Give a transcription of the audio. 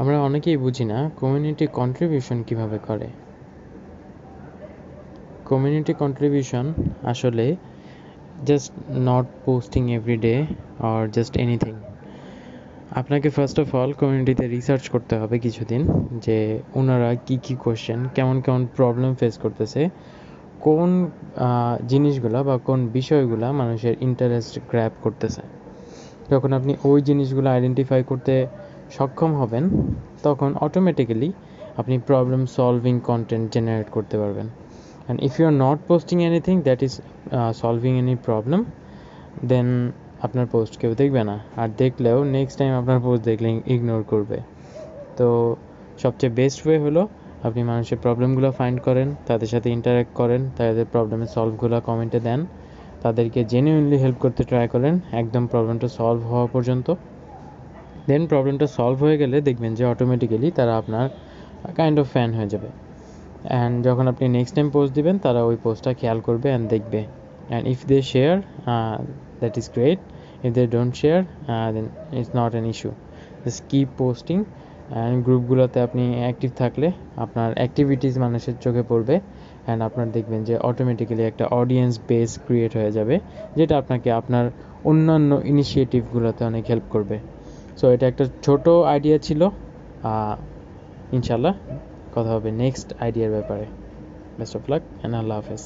আমরা অনেকেই বুঝি না কমিউনিটি কন্ট্রিবিউশন কীভাবে করে। কমিউনিটি কন্ট্রিবিউশন আসলে just not posting every day or just anything আপনাকে ফার্স্ট অফ অল কমিউনিটিতে রিসার্চ করতে হবে কিছুদিন যে ওনারা কি কি কোশ্চেন কেমন কেমন প্রবলেম ফেস করতেছে, কোন জিনিসগুলা বা কোন বিষয়গুলা মানুষের ইন্টারেস্ট গ্র্যাপ করতেছে। যখন আপনি ওই জিনিসগুলো আইডেন্টিফাই করতে সক্ষম হবেন, তখন অটোমেটিক্যালি আপনি প্রবলেম সলভিং কন্টেন্ট জেনারেট করতে পারবেন। And if you are not posting anything that is solving any problem then আপনার পোস্ট কেউ দেখবে না। আর দেখলেও নেক্সট টাইম আপনার পোস্ট দেখলে ইগনোর করবে। তো সবচেয়ে বেস্ট ওয়ে হলো, আপনি মানুষের প্রবলেমগুলো ফাইন্ড করেন, তাদের সাথে ইন্টারাক্ট করেন, তাদের প্রবলেমের সলভগুলো কমেন্টে দেন, তাদেরকে জেনুইনলি হেল্প করতে ট্রাই করেন, একদম প্রবলেমটা সলভ হওয়া পর্যন্ত। দেন প্রবলেমটা সলভ হয়ে গেলে দেখবেন যে অটোমেটিক্যালি তারা আপনার কাইন্ড অফ ফ্যান হয়ে যাবে। অ্যান্ড যখন আপনি নেক্সট টাইম পোস্ট দিবেন, তারা ওই পোস্টটা খেয়াল করবে অ্যান্ড দেখবে। And if they share that is great if they don't share then it's not an issue just keep posting and গ্রুপগুলোতে আপনি অ্যাক্টিভ থাকলে আপনার অ্যাক্টিভিটিস মানুষের চোখে পড়বে। অ্যান্ড আপনার দেখবেন যে অটোমেটিক্যালি একটা অডিয়েন্স বেস ক্রিয়েট হয়ে যাবে। যেটা আপনাকে আপনার অন্যান্য ইনিশিয়েটিভগুলোতে অনেক হেল্প করবে। সো এটা একটা ছোট আইডিয়া ছিল। ইনশাল্লাহ কথা হবে নেক্সট আইডিয়ার ব্যাপারে। বেস্ট অফ লাক অ্যান্ড আল্লাহ হাফেজ।